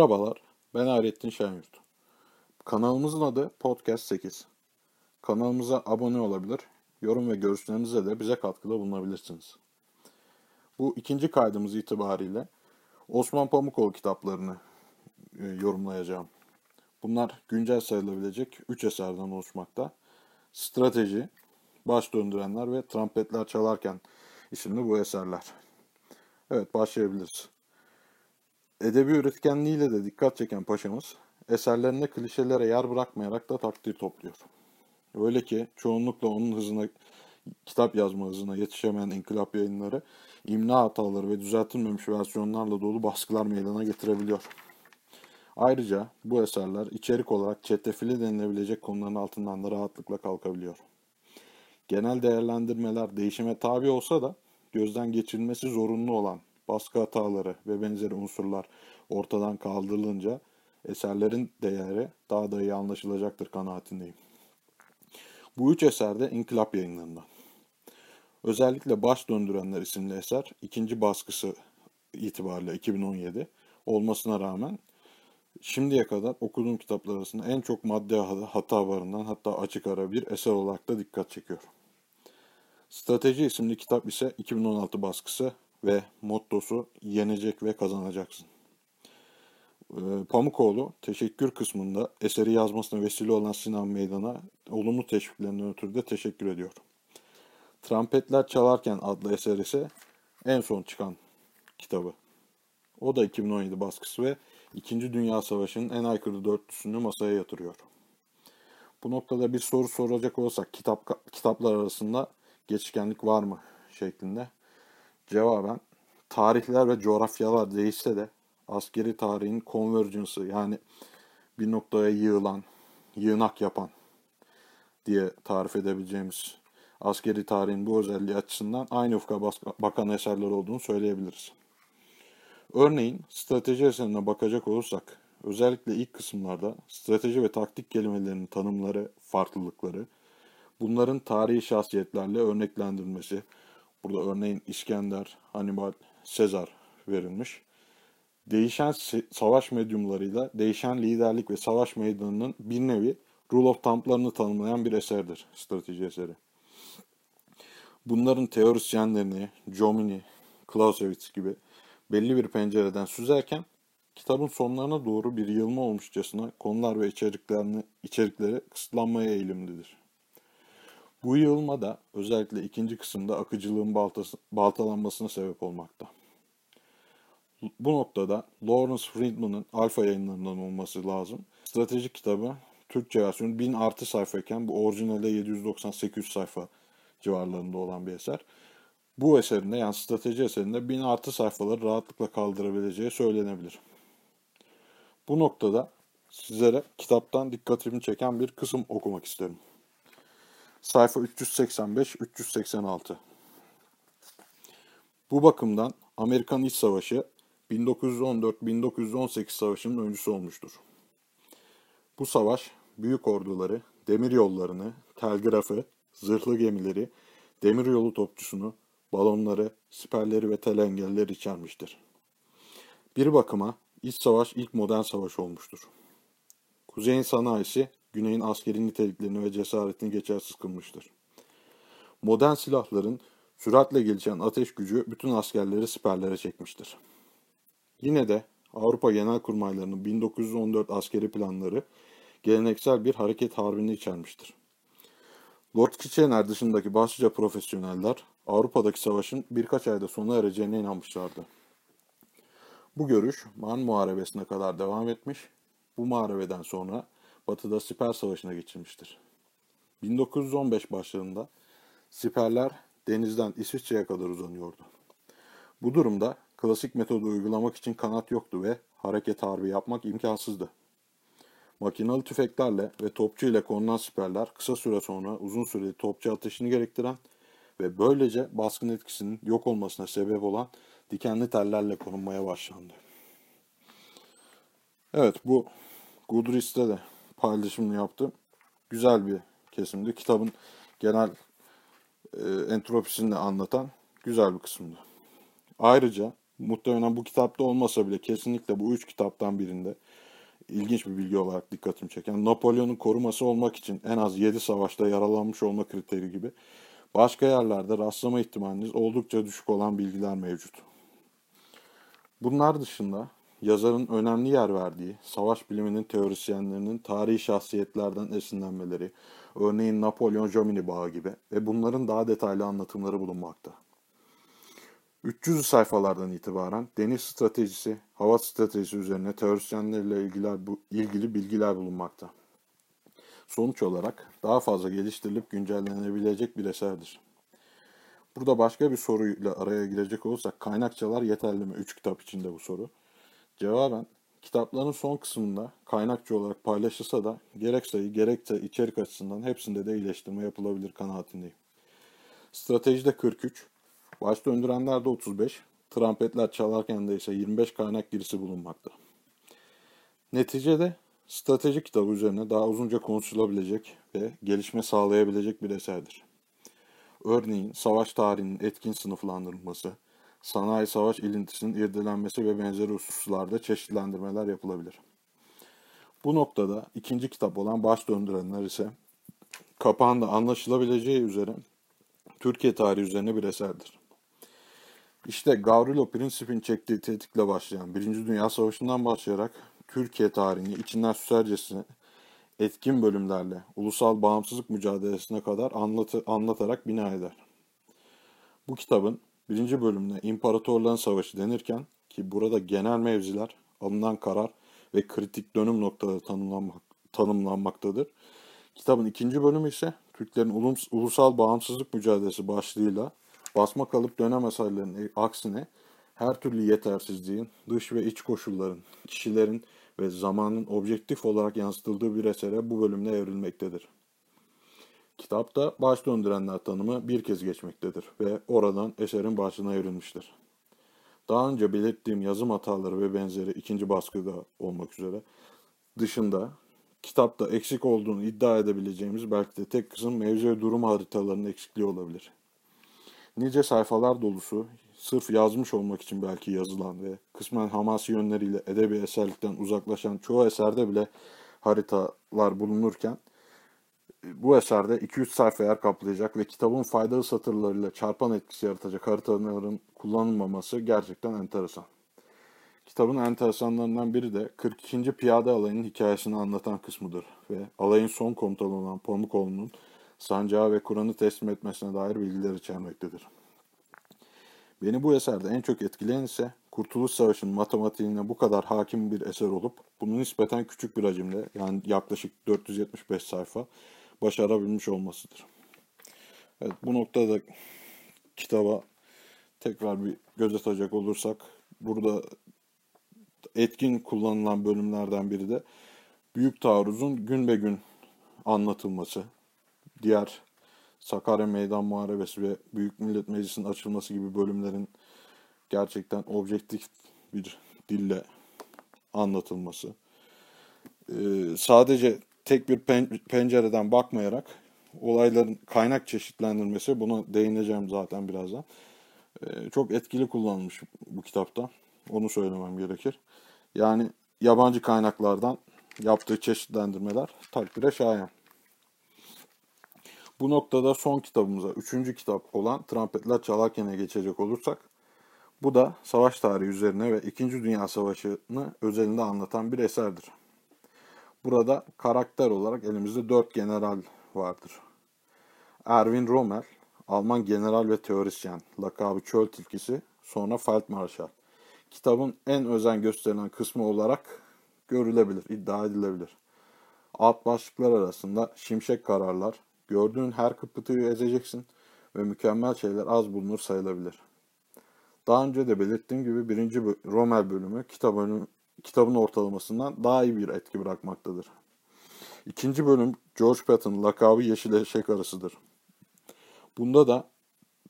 Merhabalar, ben Hayrettin Şenyurt. Kanalımızın adı Podcast 8. Kanalımıza abone olabilir, yorum ve görüşlerinize de bize katkıda bulunabilirsiniz. Bu ikinci kaydımız itibariyle Osman Pamukoğlu kitaplarını e, yorumlayacağım. Bunlar güncel sayılabilecek 3 eserden oluşmakta. Strateji, Baş Döndürenler ve Trampetler Çalarken isimli bu eserler. Evet başlayabiliriz. Edebi üretkenliğiyle de dikkat çeken paşamız, eserlerinde klişelere yer bırakmayarak da takdir topluyor. Öyle ki çoğunlukla onun hızına, kitap yazma hızına yetişemeyen inkılap yayınları, imla hataları ve düzeltilmemiş versiyonlarla dolu baskılar meydana getirebiliyor. Ayrıca bu eserler içerik olarak çetrefilli denilebilecek konuların altından da rahatlıkla kalkabiliyor. Genel değerlendirmeler değişime tabi olsa da gözden geçirilmesi zorunlu olan baskı hataları ve benzeri unsurlar ortadan kaldırılınca eserlerin değeri daha da iyi anlaşılacaktır kanaatindeyim. Bu üç eser de İnkılap yayınlarından. Özellikle Baş Döndürenler isimli eser ikinci baskısı itibariyle 2017 olmasına rağmen şimdiye kadar okuduğum kitaplar arasında en çok madde hata barından hatta açık ara bir eser olarak da dikkat çekiyor. Strateji isimli kitap ise 2016 baskısı ve mottosu yenecek ve kazanacaksın. Ee, Pamukoğlu teşekkür kısmında eseri yazmasına vesile olan Sinan Meydan'a olumlu teşviklerinden ötürü de teşekkür ediyor. Trampetler Çalarken adlı eser ise en son çıkan kitabı. O da 2017 baskısı ve İkinci Dünya Savaşı'nın en aykırı dörtlüsünü masaya yatırıyor. Bu noktada bir soru soracak olsak kitap kitaplar arasında geçişkenlik var mı şeklinde cevaben tarihler ve coğrafyalar değişse de askeri tarihin convergence'ı yani bir noktaya yığılan, yığınak yapan diye tarif edebileceğimiz askeri tarihin bu özelliği açısından aynı ufka bakan eserler olduğunu söyleyebiliriz. Örneğin strateji eserine bakacak olursak özellikle ilk kısımlarda strateji ve taktik kelimelerinin tanımları, farklılıkları, bunların tarihi şahsiyetlerle örneklendirilmesi, burada örneğin İskender, Hannibal, Sezar verilmiş. Değişen savaş medyumlarıyla değişen liderlik ve savaş meydanının bir nevi rule of thumb'larını tanımlayan bir eserdir strateji eseri. Bunların teorisyenlerini Jomini, Clausewitz gibi belli bir pencereden süzerken kitabın sonlarına doğru bir yılma olmuşçasına konular ve içeriklerini, içerikleri kısıtlanmaya eğilimlidir. Bu yığılma da özellikle ikinci kısımda akıcılığın baltası, baltalanmasına sebep olmakta. Bu noktada Lawrence Friedman'ın alfa yayınlarından olması lazım. Stratejik kitabı Türkçe versiyonu 1000 artı sayfayken bu orijinalde 798 sayfa civarlarında olan bir eser. Bu eserinde yani strateji eserinde 1000 artı sayfaları rahatlıkla kaldırabileceği söylenebilir. Bu noktada sizlere kitaptan dikkatimi çeken bir kısım okumak isterim. Sayfa 385-386 Bu bakımdan Amerikan İç Savaşı 1914-1918 savaşının öncüsü olmuştur. Bu savaş büyük orduları, demir yollarını, telgrafı, zırhlı gemileri, demiryolu topçusunu, balonları, siperleri ve tel engelleri içermiştir. Bir bakıma iç savaş ilk modern savaş olmuştur. Kuzeyin sanayisi, güneyin askeri niteliklerini ve cesaretini geçersiz kılmıştır. Modern silahların süratle gelişen ateş gücü bütün askerleri siperlere çekmiştir. Yine de Avrupa Genel Kurmaylarının 1914 askeri planları geleneksel bir hareket harbini içermiştir. Lord Kitchener dışındaki başlıca profesyoneller Avrupa'daki savaşın birkaç ayda sona ereceğine inanmışlardı. Bu görüş Man Muharebesi'ne kadar devam etmiş, bu muharebeden sonra Batı'da siper savaşına geçilmiştir. 1915 başlarında siperler denizden İsviçre'ye kadar uzanıyordu. Bu durumda klasik metodu uygulamak için kanat yoktu ve hareket harbi yapmak imkansızdı. Makinalı tüfeklerle ve topçu ile konulan siperler kısa süre sonra uzun süreli topçu ateşini gerektiren ve böylece baskın etkisinin yok olmasına sebep olan dikenli tellerle korunmaya başlandı. Evet bu Goodreads'te de paylaşımını yaptım. Güzel bir kesimdi. Kitabın genel e, entropisini de anlatan güzel bir kısımdı. Ayrıca muhtemelen bu kitapta olmasa bile kesinlikle bu üç kitaptan birinde ilginç bir bilgi olarak dikkatimi çeken Napolyon'un koruması olmak için en az 7 savaşta yaralanmış olma kriteri gibi başka yerlerde rastlama ihtimaliniz oldukça düşük olan bilgiler mevcut. Bunlar dışında yazarın önemli yer verdiği savaş biliminin teorisyenlerinin tarihi şahsiyetlerden esinlenmeleri, örneğin Napolyon Jomini bağı gibi ve bunların daha detaylı anlatımları bulunmakta. 300 sayfalardan itibaren deniz stratejisi, hava stratejisi üzerine teorisyenlerle ilgili, ilgili bilgiler bulunmakta. Sonuç olarak daha fazla geliştirilip güncellenebilecek bir eserdir. Burada başka bir soruyla araya girecek olursak kaynakçalar yeterli mi? 3 kitap içinde bu soru. Cevaben kitapların son kısmında kaynakçı olarak paylaşılsa da gerek sayı gerekse içerik açısından hepsinde de iyileştirme yapılabilir kanaatindeyim. Stratejide 43, baş döndürenlerde 35, trampetler çalarken de ise 25 kaynak girisi bulunmakta. Neticede strateji kitabı üzerine daha uzunca konuşulabilecek ve gelişme sağlayabilecek bir eserdir. Örneğin savaş tarihinin etkin sınıflandırılması, sanayi savaş ilintisinin irdelenmesi ve benzeri hususlarda çeşitlendirmeler yapılabilir. Bu noktada ikinci kitap olan Baş Döndürenler ise kapağında anlaşılabileceği üzere Türkiye tarihi üzerine bir eserdir. İşte Gavrilo Princip'in çektiği tetikle başlayan Birinci Dünya Savaşı'ndan başlayarak Türkiye tarihini içinden süsercesine etkin bölümlerle ulusal bağımsızlık mücadelesine kadar anlatı, anlatarak bina eder. Bu kitabın birinci bölümüne İmparatorların Savaşı denirken ki burada genel mevziler, alınan karar ve kritik dönüm noktaları tanımlanmak, tanımlanmaktadır. Kitabın ikinci bölümü ise Türklerin ulusal bağımsızlık mücadelesi başlığıyla basma kalıp dönem eserlerinin aksine her türlü yetersizliğin, dış ve iç koşulların, kişilerin ve zamanın objektif olarak yansıtıldığı bir esere bu bölümde evrilmektedir. Kitapta baş döndürenler tanımı bir kez geçmektedir ve oradan eserin başına evrilmiştir. Daha önce belirttiğim yazım hataları ve benzeri ikinci baskıda olmak üzere dışında kitapta eksik olduğunu iddia edebileceğimiz belki de tek kısım mevzu durum haritalarının eksikliği olabilir. Nice sayfalar dolusu sırf yazmış olmak için belki yazılan ve kısmen hamasi yönleriyle edebi eserlikten uzaklaşan çoğu eserde bile haritalar bulunurken bu eserde 2-3 sayfa yer kaplayacak ve kitabın faydalı satırlarıyla çarpan etkisi yaratacak haritaların kullanılmaması gerçekten enteresan. Kitabın enteresanlarından biri de 42. Piyade Alayı'nın hikayesini anlatan kısmıdır ve alayın son komutanı olan Pamukoğlu'nun sancağı ve Kur'an'ı teslim etmesine dair bilgiler içermektedir. Beni bu eserde en çok etkileyen ise Kurtuluş Savaşı'nın matematiğine bu kadar hakim bir eser olup bunu nispeten küçük bir hacimde yani yaklaşık 475 sayfa başarabilmiş olmasıdır. Evet bu noktada kitaba tekrar bir göz atacak olursak burada etkin kullanılan bölümlerden biri de Büyük Taarruz'un gün be gün anlatılması, diğer Sakarya Meydan Muharebesi ve Büyük Millet Meclisi'nin açılması gibi bölümlerin gerçekten objektif bir dille anlatılması. Ee, sadece tek bir pen- pencereden bakmayarak olayların kaynak çeşitlendirmesi, buna değineceğim zaten birazdan. Ee, çok etkili kullanılmış bu kitapta. Onu söylemem gerekir. Yani yabancı kaynaklardan yaptığı çeşitlendirmeler takdire şayan. Bu noktada son kitabımıza, üçüncü kitap olan Trampetler Çalarken'e geçecek olursak, bu da savaş tarihi üzerine ve İkinci Dünya Savaşı'nı özelinde anlatan bir eserdir. Burada karakter olarak elimizde dört general vardır. Erwin Rommel, Alman general ve teorisyen, lakabı çöl tilkisi, sonra Feldmarschall. Kitabın en özen gösterilen kısmı olarak görülebilir, iddia edilebilir. Alt başlıklar arasında şimşek kararlar, gördüğün her kıpırtıyı ezeceksin ve mükemmel şeyler az bulunur sayılabilir. Daha önce de belirttiğim gibi birinci Rommel bölümü kitabın, kitabın ortalamasından daha iyi bir etki bırakmaktadır. İkinci bölüm George Patton lakabı Yeşil Eşek arasıdır. Bunda da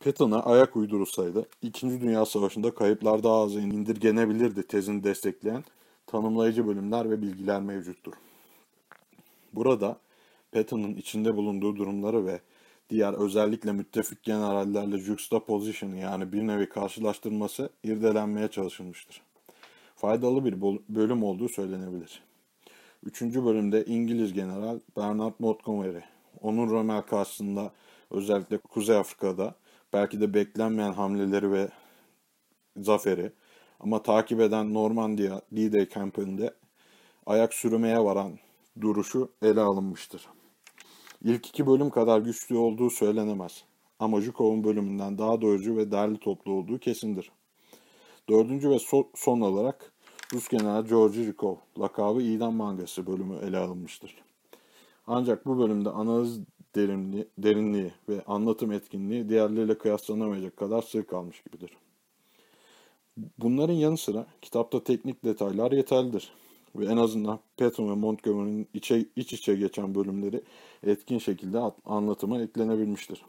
Patton'a ayak uydurulsaydı İkinci Dünya Savaşı'nda kayıplar daha az indirgenebilirdi tezini destekleyen tanımlayıcı bölümler ve bilgiler mevcuttur. Burada Patton'ın içinde bulunduğu durumları ve diğer özellikle müttefik generallerle juxtaposition yani bir nevi karşılaştırması irdelenmeye çalışılmıştır. Faydalı bir bölüm olduğu söylenebilir. Üçüncü bölümde İngiliz General Bernard Montgomery, onun Rommel karşısında özellikle Kuzey Afrika'da belki de beklenmeyen hamleleri ve zaferi ama takip eden Normandiya D-Day kampanyasında ayak sürmeye varan duruşu ele alınmıştır. İlk iki bölüm kadar güçlü olduğu söylenemez. Ama Zhukov'un bölümünden daha doyurucu ve derli toplu olduğu kesindir. Dördüncü ve so son olarak Rus General Georgi Zhukov, lakabı idam mangası bölümü ele alınmıştır. Ancak bu bölümde analiz derinliği, derinliği ve anlatım etkinliği diğerleriyle kıyaslanamayacak kadar sır kalmış gibidir. Bunların yanı sıra kitapta teknik detaylar yeterlidir ve en azından Patton ve Montgomery'nin içe, iç içe geçen bölümleri etkin şekilde anlatıma eklenebilmiştir.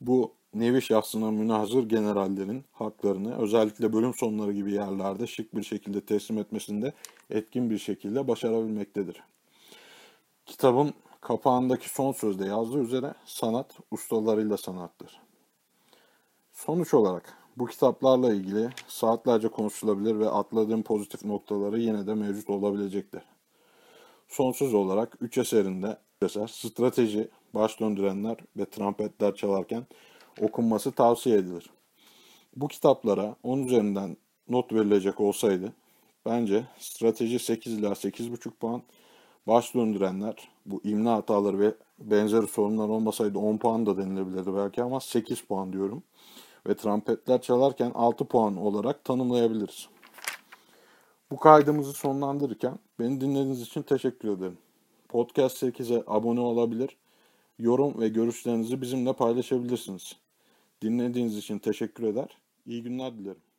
Bu nevi şahsına münazır generallerin haklarını özellikle bölüm sonları gibi yerlerde şık bir şekilde teslim etmesinde etkin bir şekilde başarabilmektedir. Kitabın kapağındaki son sözde yazdığı üzere sanat ustalarıyla sanattır. Sonuç olarak bu kitaplarla ilgili saatlerce konuşulabilir ve atladığım pozitif noktaları yine de mevcut olabilecektir. Sonsuz olarak 3 eserinde eser strateji, baş döndürenler ve trompetler çalarken okunması tavsiye edilir. Bu kitaplara 10 üzerinden not verilecek olsaydı bence strateji 8 ila 8,5 puan, baş döndürenler bu imla hataları ve benzeri sorunlar olmasaydı 10 puan da denilebilirdi belki ama 8 puan diyorum ve trompetler çalarken 6 puan olarak tanımlayabiliriz. Bu kaydımızı sonlandırırken beni dinlediğiniz için teşekkür ederim. Podcast 8'e abone olabilir, yorum ve görüşlerinizi bizimle paylaşabilirsiniz. Dinlediğiniz için teşekkür eder. İyi günler dilerim.